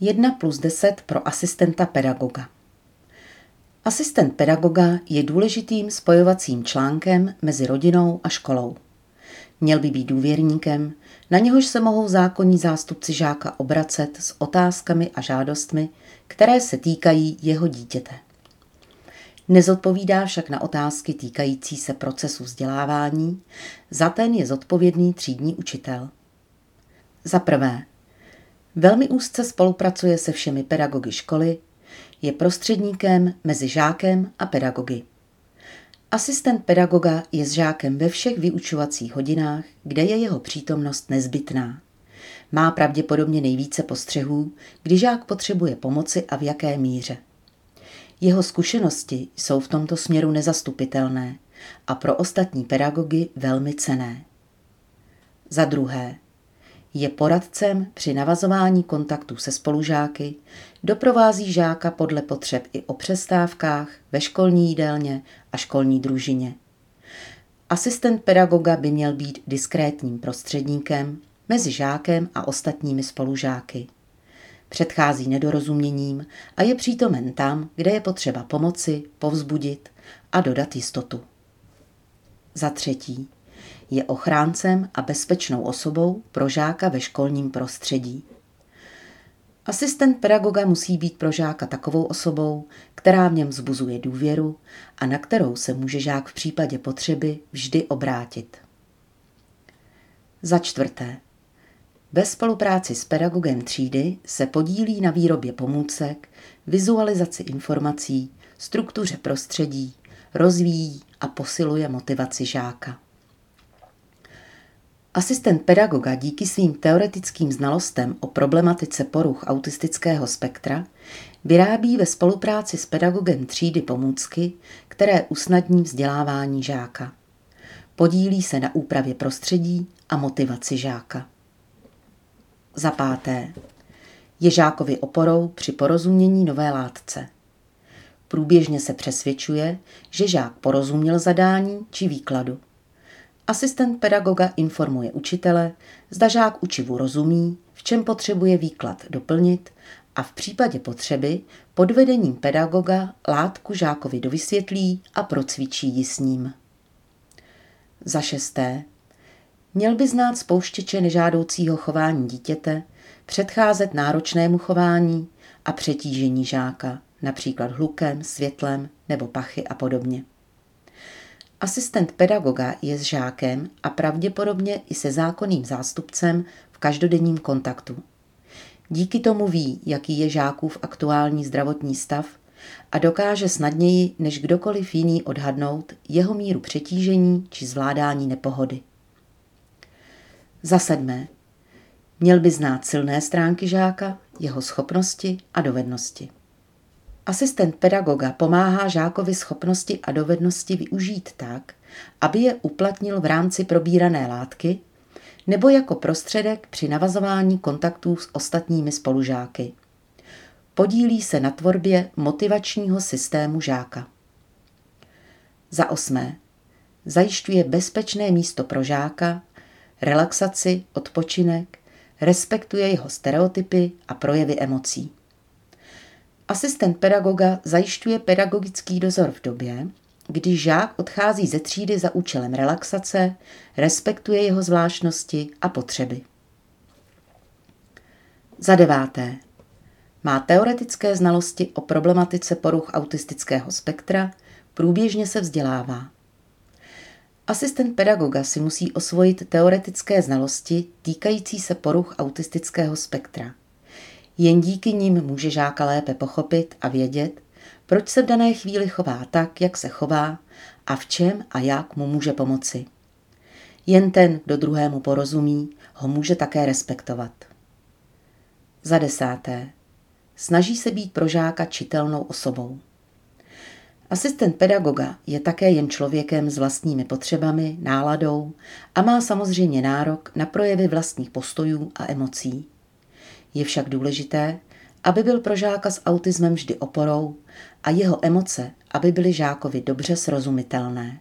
1 plus 10 pro asistenta pedagoga. Asistent pedagoga je důležitým spojovacím článkem mezi rodinou a školou. Měl by být důvěrníkem, na něhož se mohou zákonní zástupci žáka obracet s otázkami a žádostmi, které se týkají jeho dítěte. Nezodpovídá však na otázky týkající se procesu vzdělávání, za ten je zodpovědný třídní učitel. Za prvé, velmi úzce spolupracuje se všemi pedagogy školy, je prostředníkem mezi žákem a pedagogy. Asistent pedagoga je s žákem ve všech vyučovacích hodinách, kde je jeho přítomnost nezbytná. Má pravděpodobně nejvíce postřehů, kdy žák potřebuje pomoci a v jaké míře. Jeho zkušenosti jsou v tomto směru nezastupitelné a pro ostatní pedagogy velmi cené. Za druhé, je poradcem při navazování kontaktů se spolužáky, doprovází žáka podle potřeb i o přestávkách, ve školní jídelně a školní družině. Asistent pedagoga by měl být diskrétním prostředníkem mezi žákem a ostatními spolužáky. Předchází nedorozuměním a je přítomen tam, kde je potřeba pomoci, povzbudit a dodat jistotu. Za třetí, je ochráncem a bezpečnou osobou pro žáka ve školním prostředí. Asistent pedagoga musí být pro žáka takovou osobou, která v něm vzbuzuje důvěru a na kterou se může žák v případě potřeby vždy obrátit. Za čtvrté. Bez spolupráci s pedagogem třídy se podílí na výrobě pomůcek, vizualizaci informací, struktuře prostředí, rozvíjí a posiluje motivaci žáka. Asistent pedagoga díky svým teoretickým znalostem o problematice poruch autistického spektra vyrábí ve spolupráci s pedagogem třídy pomůcky, které usnadní vzdělávání žáka. Podílí se na úpravě prostředí a motivaci žáka. Za páté. Je žákovi oporou při porozumění nové látce. Průběžně se přesvědčuje, že žák porozuměl zadání či výkladu. Asistent pedagoga informuje učitele, zda žák učivu rozumí, v čem potřebuje výklad doplnit a v případě potřeby pod vedením pedagoga látku žákovi dovysvětlí a procvičí ji s ním. Za šesté. Měl by znát spouštěče nežádoucího chování dítěte, předcházet náročnému chování a přetížení žáka, například hlukem, světlem nebo pachy a podobně. Asistent pedagoga je s žákem a pravděpodobně i se zákonným zástupcem v každodenním kontaktu. Díky tomu ví, jaký je žákův aktuální zdravotní stav a dokáže snadněji než kdokoliv jiný odhadnout jeho míru přetížení či zvládání nepohody. Za sedmé. Měl by znát silné stránky žáka, jeho schopnosti a dovednosti. Asistent pedagoga pomáhá žákovi schopnosti a dovednosti využít tak, aby je uplatnil v rámci probírané látky nebo jako prostředek při navazování kontaktů s ostatními spolužáky. Podílí se na tvorbě motivačního systému žáka. Za osmé. Zajišťuje bezpečné místo pro žáka, relaxaci, odpočinek, respektuje jeho stereotypy a projevy emocí. Asistent pedagoga zajišťuje pedagogický dozor v době, kdy žák odchází ze třídy za účelem relaxace, respektuje jeho zvláštnosti a potřeby. Za deváté. Má teoretické znalosti o problematice poruch autistického spektra, průběžně se vzdělává. Asistent pedagoga si musí osvojit teoretické znalosti týkající se poruch autistického spektra. Jen díky nim může žáka lépe pochopit a vědět, proč se v dané chvíli chová tak, jak se chová a v čem a jak mu může pomoci. Jen ten, kdo druhému porozumí, ho může také respektovat. Za desáté. Snaží se být pro žáka čitelnou osobou. Asistent pedagoga je také jen člověkem s vlastními potřebami, náladou a má samozřejmě nárok na projevy vlastních postojů a emocí. Je však důležité, aby byl pro žáka s autismem vždy oporou a jeho emoce, aby byly žákovi dobře srozumitelné.